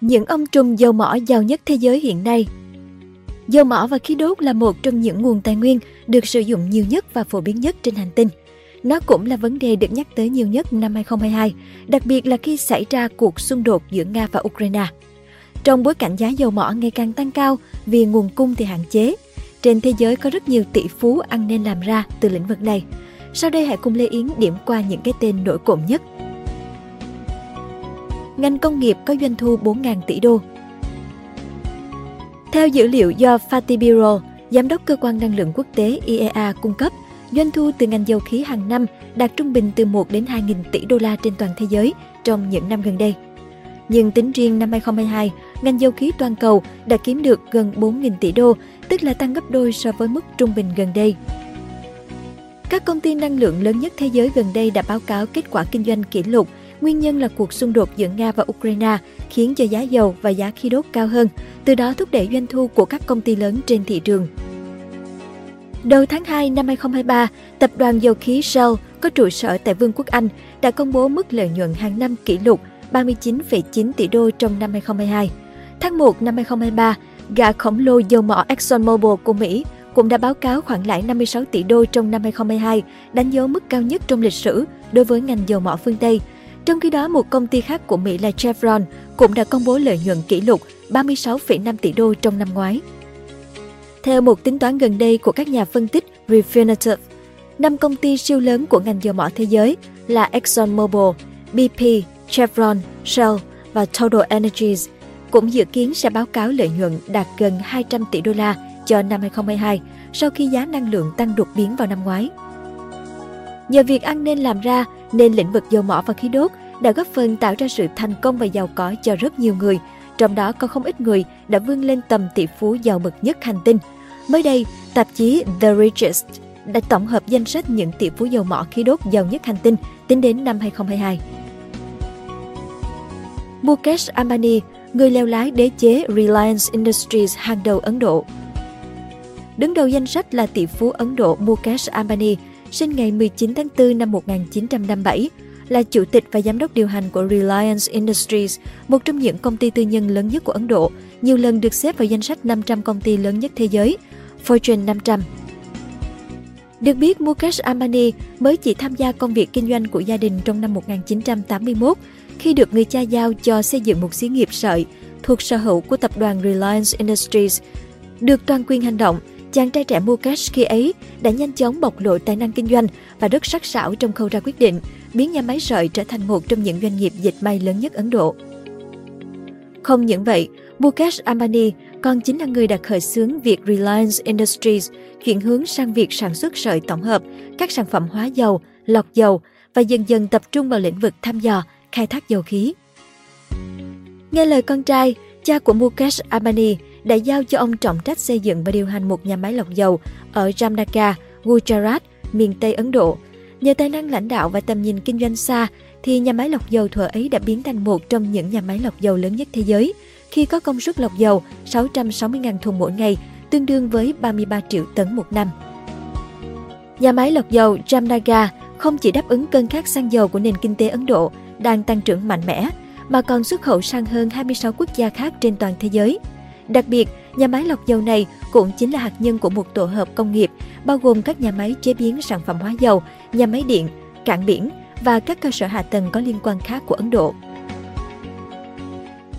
những ông trùm dầu mỏ giàu nhất thế giới hiện nay. Dầu mỏ và khí đốt là một trong những nguồn tài nguyên được sử dụng nhiều nhất và phổ biến nhất trên hành tinh. Nó cũng là vấn đề được nhắc tới nhiều nhất năm 2022, đặc biệt là khi xảy ra cuộc xung đột giữa Nga và Ukraine. Trong bối cảnh giá dầu mỏ ngày càng tăng cao vì nguồn cung thì hạn chế, trên thế giới có rất nhiều tỷ phú ăn nên làm ra từ lĩnh vực này. Sau đây hãy cùng Lê Yến điểm qua những cái tên nổi cộm nhất ngành công nghiệp có doanh thu 4.000 tỷ đô. Theo dữ liệu do Fatih Birol, giám đốc cơ quan năng lượng quốc tế IEA cung cấp, doanh thu từ ngành dầu khí hàng năm đạt trung bình từ 1 đến 2 nghìn tỷ đô la trên toàn thế giới trong những năm gần đây. Nhưng tính riêng năm 2022, ngành dầu khí toàn cầu đã kiếm được gần 4.000 tỷ đô, tức là tăng gấp đôi so với mức trung bình gần đây. Các công ty năng lượng lớn nhất thế giới gần đây đã báo cáo kết quả kinh doanh kỷ lục Nguyên nhân là cuộc xung đột giữa Nga và Ukraine khiến cho giá dầu và giá khí đốt cao hơn, từ đó thúc đẩy doanh thu của các công ty lớn trên thị trường. Đầu tháng 2 năm 2023, tập đoàn dầu khí Shell có trụ sở tại Vương quốc Anh đã công bố mức lợi nhuận hàng năm kỷ lục 39,9 tỷ đô trong năm 2022. Tháng 1 năm 2023, gã khổng lồ dầu mỏ ExxonMobil của Mỹ cũng đã báo cáo khoản lãi 56 tỷ đô trong năm 2022, đánh dấu mức cao nhất trong lịch sử đối với ngành dầu mỏ phương Tây – trong khi đó, một công ty khác của Mỹ là Chevron cũng đã công bố lợi nhuận kỷ lục 36,5 tỷ đô trong năm ngoái. Theo một tính toán gần đây của các nhà phân tích Refinitiv, năm công ty siêu lớn của ngành dầu mỏ thế giới là ExxonMobil, BP, Chevron, Shell và Total Energies cũng dự kiến sẽ báo cáo lợi nhuận đạt gần 200 tỷ đô la cho năm 2022 sau khi giá năng lượng tăng đột biến vào năm ngoái. Nhờ việc ăn nên làm ra nên lĩnh vực dầu mỏ và khí đốt đã góp phần tạo ra sự thành công và giàu có cho rất nhiều người, trong đó có không ít người đã vươn lên tầm tỷ phú giàu bậc nhất hành tinh. Mới đây, tạp chí The Richest đã tổng hợp danh sách những tỷ phú dầu mỏ khí đốt giàu nhất hành tinh tính đến năm 2022. Mukesh Ambani, người leo lái đế chế Reliance Industries hàng đầu Ấn Độ. Đứng đầu danh sách là tỷ phú Ấn Độ Mukesh Ambani, sinh ngày 19 tháng 4 năm 1957, là chủ tịch và giám đốc điều hành của Reliance Industries, một trong những công ty tư nhân lớn nhất của Ấn Độ, nhiều lần được xếp vào danh sách 500 công ty lớn nhất thế giới, Fortune 500. Được biết, Mukesh Ambani mới chỉ tham gia công việc kinh doanh của gia đình trong năm 1981, khi được người cha giao cho xây dựng một xí nghiệp sợi thuộc sở hữu của tập đoàn Reliance Industries. Được toàn quyền hành động, Chàng trai trẻ Mukesh khi ấy đã nhanh chóng bộc lộ tài năng kinh doanh và rất sắc sảo trong khâu ra quyết định, biến nhà máy sợi trở thành một trong những doanh nghiệp dịch may lớn nhất Ấn Độ. Không những vậy, Mukesh Ambani còn chính là người đã khởi xướng việc Reliance Industries chuyển hướng sang việc sản xuất sợi tổng hợp, các sản phẩm hóa dầu, lọc dầu và dần dần tập trung vào lĩnh vực thăm dò, khai thác dầu khí. Nghe lời con trai, cha của Mukesh Ambani đã giao cho ông trọng trách xây dựng và điều hành một nhà máy lọc dầu ở Jamnagar, Gujarat, miền Tây Ấn Độ. Nhờ tài năng lãnh đạo và tầm nhìn kinh doanh xa, thì nhà máy lọc dầu thuở ấy đã biến thành một trong những nhà máy lọc dầu lớn nhất thế giới, khi có công suất lọc dầu 660.000 thùng mỗi ngày, tương đương với 33 triệu tấn một năm. Nhà máy lọc dầu Jamnagar không chỉ đáp ứng cơn khát xăng dầu của nền kinh tế Ấn Độ đang tăng trưởng mạnh mẽ, mà còn xuất khẩu sang hơn 26 quốc gia khác trên toàn thế giới – Đặc biệt, nhà máy lọc dầu này cũng chính là hạt nhân của một tổ hợp công nghiệp, bao gồm các nhà máy chế biến sản phẩm hóa dầu, nhà máy điện, cảng biển và các cơ sở hạ tầng có liên quan khác của Ấn Độ.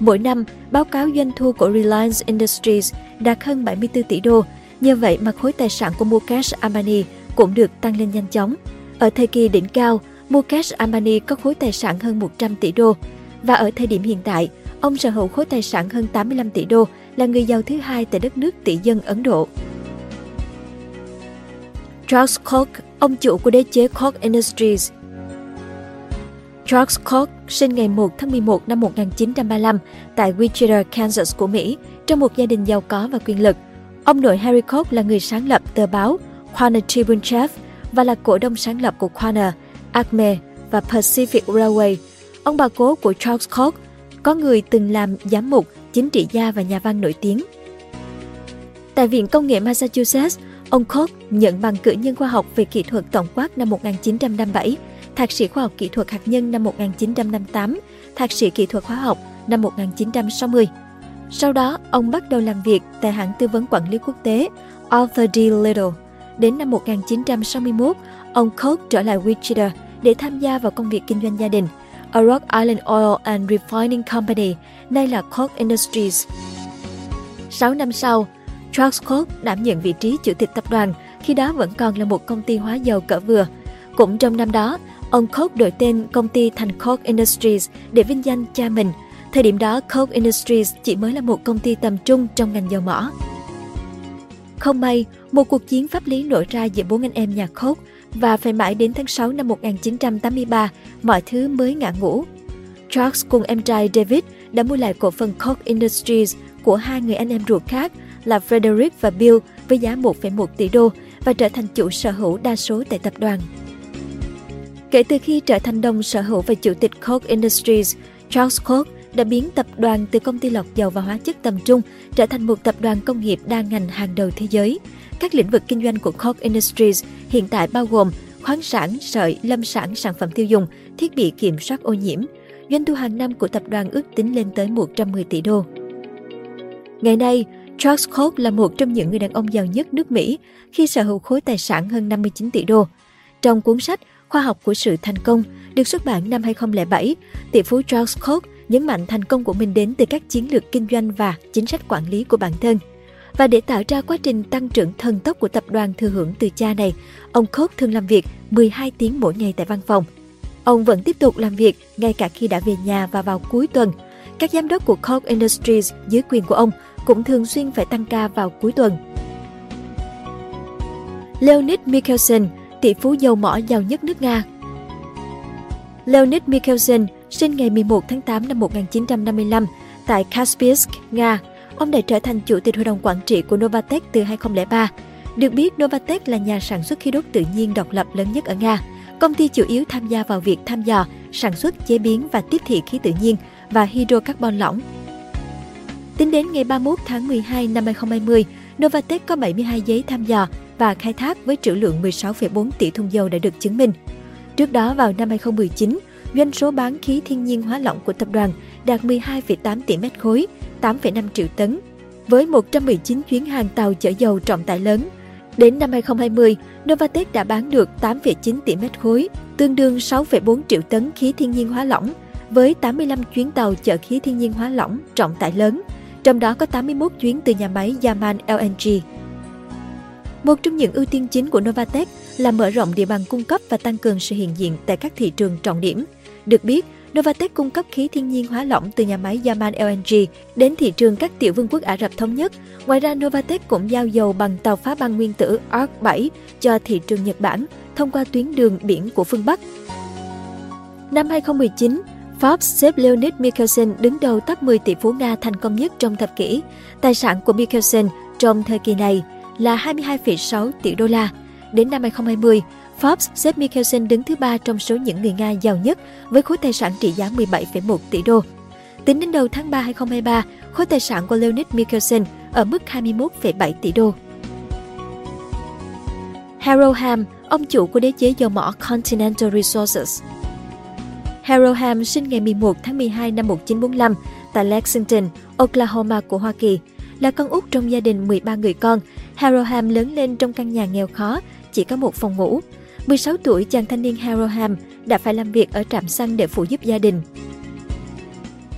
Mỗi năm, báo cáo doanh thu của Reliance Industries đạt hơn 74 tỷ đô, nhờ vậy mà khối tài sản của Mukesh Ambani cũng được tăng lên nhanh chóng. Ở thời kỳ đỉnh cao, Mukesh Ambani có khối tài sản hơn 100 tỷ đô và ở thời điểm hiện tại, Ông sở hữu khối tài sản hơn 85 tỷ đô, là người giàu thứ hai tại đất nước tỷ dân Ấn Độ. Charles Koch, ông chủ của đế chế Koch Industries. Charles Koch sinh ngày 1 tháng 11 năm 1935 tại Wichita, Kansas của Mỹ, trong một gia đình giàu có và quyền lực. Ông nội Harry Koch là người sáng lập tờ báo Quaner Tribune Chef và là cổ đông sáng lập của Quaner, Acme và Pacific Railway. Ông bà cố của Charles Koch có người từng làm giám mục, chính trị gia và nhà văn nổi tiếng. Tại Viện Công nghệ Massachusetts, ông Koch nhận bằng cử nhân khoa học về kỹ thuật tổng quát năm 1957, thạc sĩ khoa học kỹ thuật hạt nhân năm 1958, thạc sĩ kỹ thuật hóa học năm 1960. Sau đó, ông bắt đầu làm việc tại hãng tư vấn quản lý quốc tế Arthur D. Little. Đến năm 1961, ông Koch trở lại Wichita để tham gia vào công việc kinh doanh gia đình – A Rock Island Oil and Refining Company, nay là Koch Industries. 6 năm sau, Charles Koch đảm nhận vị trí chủ tịch tập đoàn, khi đó vẫn còn là một công ty hóa dầu cỡ vừa. Cũng trong năm đó, ông Koch đổi tên công ty thành Koch Industries để vinh danh cha mình. Thời điểm đó, Koch Industries chỉ mới là một công ty tầm trung trong ngành dầu mỏ. Không may, một cuộc chiến pháp lý nổ ra giữa bốn anh em nhà Koch và phải mãi đến tháng 6 năm 1983 mọi thứ mới ngã ngũ. Charles cùng em trai David đã mua lại cổ phần Koch Industries của hai người anh em ruột khác là Frederick và Bill với giá 1,1 tỷ đô và trở thành chủ sở hữu đa số tại tập đoàn. Kể từ khi trở thành đồng sở hữu và chủ tịch Koch Industries, Charles Koch đã biến tập đoàn từ công ty lọc dầu và hóa chất tầm trung trở thành một tập đoàn công nghiệp đa ngành hàng đầu thế giới các lĩnh vực kinh doanh của Koch Industries hiện tại bao gồm khoáng sản, sợi, lâm sản, sản phẩm tiêu dùng, thiết bị kiểm soát ô nhiễm. Doanh thu hàng năm của tập đoàn ước tính lên tới 110 tỷ đô. Ngày nay, Charles Koch là một trong những người đàn ông giàu nhất nước Mỹ khi sở hữu khối tài sản hơn 59 tỷ đô. Trong cuốn sách Khoa học của sự thành công được xuất bản năm 2007, tỷ phú Charles Koch nhấn mạnh thành công của mình đến từ các chiến lược kinh doanh và chính sách quản lý của bản thân – và để tạo ra quá trình tăng trưởng thần tốc của tập đoàn thừa hưởng từ cha này, ông Koch thường làm việc 12 tiếng mỗi ngày tại văn phòng. Ông vẫn tiếp tục làm việc ngay cả khi đã về nhà và vào cuối tuần. Các giám đốc của Koch Industries dưới quyền của ông cũng thường xuyên phải tăng ca vào cuối tuần. Leonid Mikhelsen, tỷ phú dầu mỏ giàu nhất nước Nga. Leonid Mikhelsen sinh ngày 11 tháng 8 năm 1955 tại Kaspiysk, Nga. Ông đã trở thành chủ tịch hội đồng quản trị của Novatec từ 2003. Được biết, Novatec là nhà sản xuất khí đốt tự nhiên độc lập lớn nhất ở Nga. Công ty chủ yếu tham gia vào việc thăm dò, sản xuất, chế biến và tiếp thị khí tự nhiên và hydrocarbon lỏng. Tính đến ngày 31 tháng 12 năm 2020, Novatec có 72 giấy thăm dò và khai thác với trữ lượng 16,4 tỷ thùng dầu đã được chứng minh. Trước đó vào năm 2019, doanh số bán khí thiên nhiên hóa lỏng của tập đoàn đạt 12,8 tỷ mét khối, 8,5 triệu tấn, với 119 chuyến hàng tàu chở dầu trọng tải lớn. Đến năm 2020, Novatec đã bán được 8,9 tỷ mét khối, tương đương 6,4 triệu tấn khí thiên nhiên hóa lỏng, với 85 chuyến tàu chở khí thiên nhiên hóa lỏng trọng tải lớn, trong đó có 81 chuyến từ nhà máy Yaman LNG. Một trong những ưu tiên chính của Novatec là mở rộng địa bàn cung cấp và tăng cường sự hiện diện tại các thị trường trọng điểm. Được biết, Novatec cung cấp khí thiên nhiên hóa lỏng từ nhà máy Yamal LNG đến thị trường các tiểu vương quốc Ả Rập Thống Nhất. Ngoài ra, Novatec cũng giao dầu bằng tàu phá băng nguyên tử ARC-7 cho thị trường Nhật Bản thông qua tuyến đường biển của phương Bắc. Năm 2019, Forbes xếp Leonid Mikkelsen đứng đầu top 10 tỷ phú Nga thành công nhất trong thập kỷ. Tài sản của Mikkelsen trong thời kỳ này là 22,6 tỷ đô la. Đến năm 2020, Forbes xếp Mikkelsen đứng thứ ba trong số những người Nga giàu nhất với khối tài sản trị giá 17,1 tỷ đô. Tính đến đầu tháng 3 2023, khối tài sản của Leonid Mikkelsen ở mức 21,7 tỷ đô. Harold Ham, ông chủ của đế chế dầu mỏ Continental Resources. Harold Ham sinh ngày 11 tháng 12 năm 1945 tại Lexington, Oklahoma của Hoa Kỳ. Là con út trong gia đình 13 người con, Harold Ham lớn lên trong căn nhà nghèo khó, chỉ có một phòng ngủ. 16 tuổi, chàng thanh niên Harroham đã phải làm việc ở trạm xăng để phụ giúp gia đình.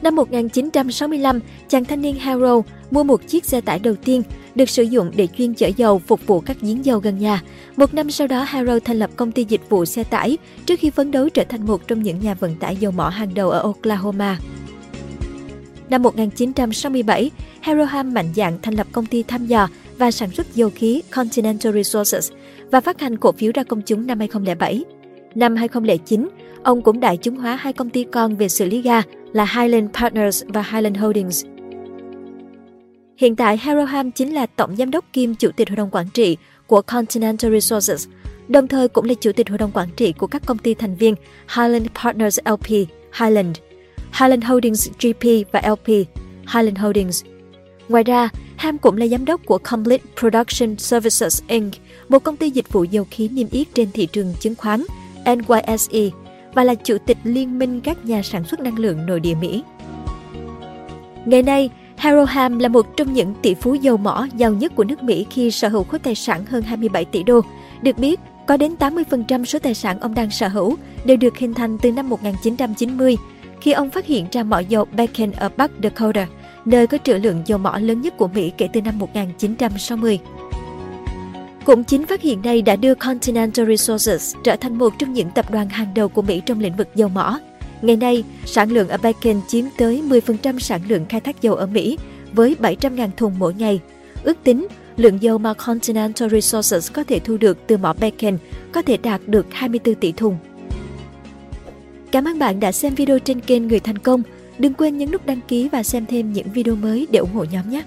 Năm 1965, chàng thanh niên Harold mua một chiếc xe tải đầu tiên được sử dụng để chuyên chở dầu phục vụ các giếng dầu gần nhà. Một năm sau đó, Harold thành lập công ty dịch vụ xe tải trước khi phấn đấu trở thành một trong những nhà vận tải dầu mỏ hàng đầu ở Oklahoma. Năm 1967, Harold Ham mạnh dạn thành lập công ty thăm dò và sản xuất dầu khí Continental Resources – và phát hành cổ phiếu ra công chúng năm 2007. Năm 2009, ông cũng đại chúng hóa hai công ty con về xử lý ga là Highland Partners và Highland Holdings. Hiện tại, Harrowham chính là tổng giám đốc kiêm chủ tịch hội đồng quản trị của Continental Resources, đồng thời cũng là chủ tịch hội đồng quản trị của các công ty thành viên Highland Partners LP, Highland, Highland Holdings GP và LP, Highland Holdings. Ngoài ra, Ham cũng là giám đốc của Complete Production Services Inc., một công ty dịch vụ dầu khí niêm yết trên thị trường chứng khoán NYSE và là chủ tịch Liên minh các nhà sản xuất năng lượng nội địa Mỹ. Ngày nay, Harold Ham là một trong những tỷ phú dầu mỏ giàu nhất của nước Mỹ khi sở hữu khối tài sản hơn 27 tỷ đô. Được biết, có đến 80% số tài sản ông đang sở hữu đều được hình thành từ năm 1990 khi ông phát hiện ra mỏ dầu Bakken ở Bắc Dakota – nơi có trữ lượng dầu mỏ lớn nhất của Mỹ kể từ năm 1960. Cũng chính phát hiện này đã đưa Continental Resources trở thành một trong những tập đoàn hàng đầu của Mỹ trong lĩnh vực dầu mỏ. Ngày nay, sản lượng ở Bakken chiếm tới 10% sản lượng khai thác dầu ở Mỹ với 700.000 thùng mỗi ngày. Ước tính, lượng dầu mà Continental Resources có thể thu được từ mỏ Bakken có thể đạt được 24 tỷ thùng. Cảm ơn bạn đã xem video trên kênh Người Thành Công. Đừng quên nhấn nút đăng ký và xem thêm những video mới để ủng hộ nhóm nhé!